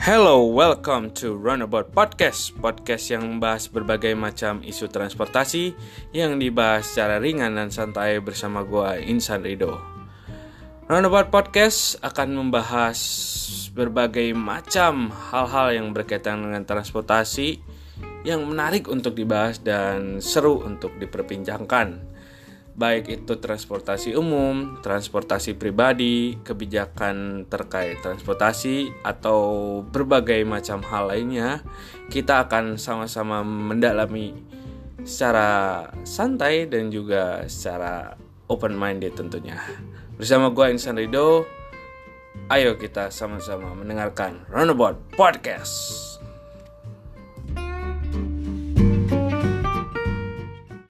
Hello, welcome to Runabout Podcast Podcast yang membahas berbagai macam isu transportasi Yang dibahas secara ringan dan santai bersama gue Insan Rido. Runabout Podcast akan membahas berbagai macam hal-hal yang berkaitan dengan transportasi Yang menarik untuk dibahas dan seru untuk diperbincangkan baik itu transportasi umum, transportasi pribadi, kebijakan terkait transportasi, atau berbagai macam hal lainnya, kita akan sama-sama mendalami secara santai dan juga secara open minded tentunya. Bersama gue Insan Rido, ayo kita sama-sama mendengarkan Runabout Podcast.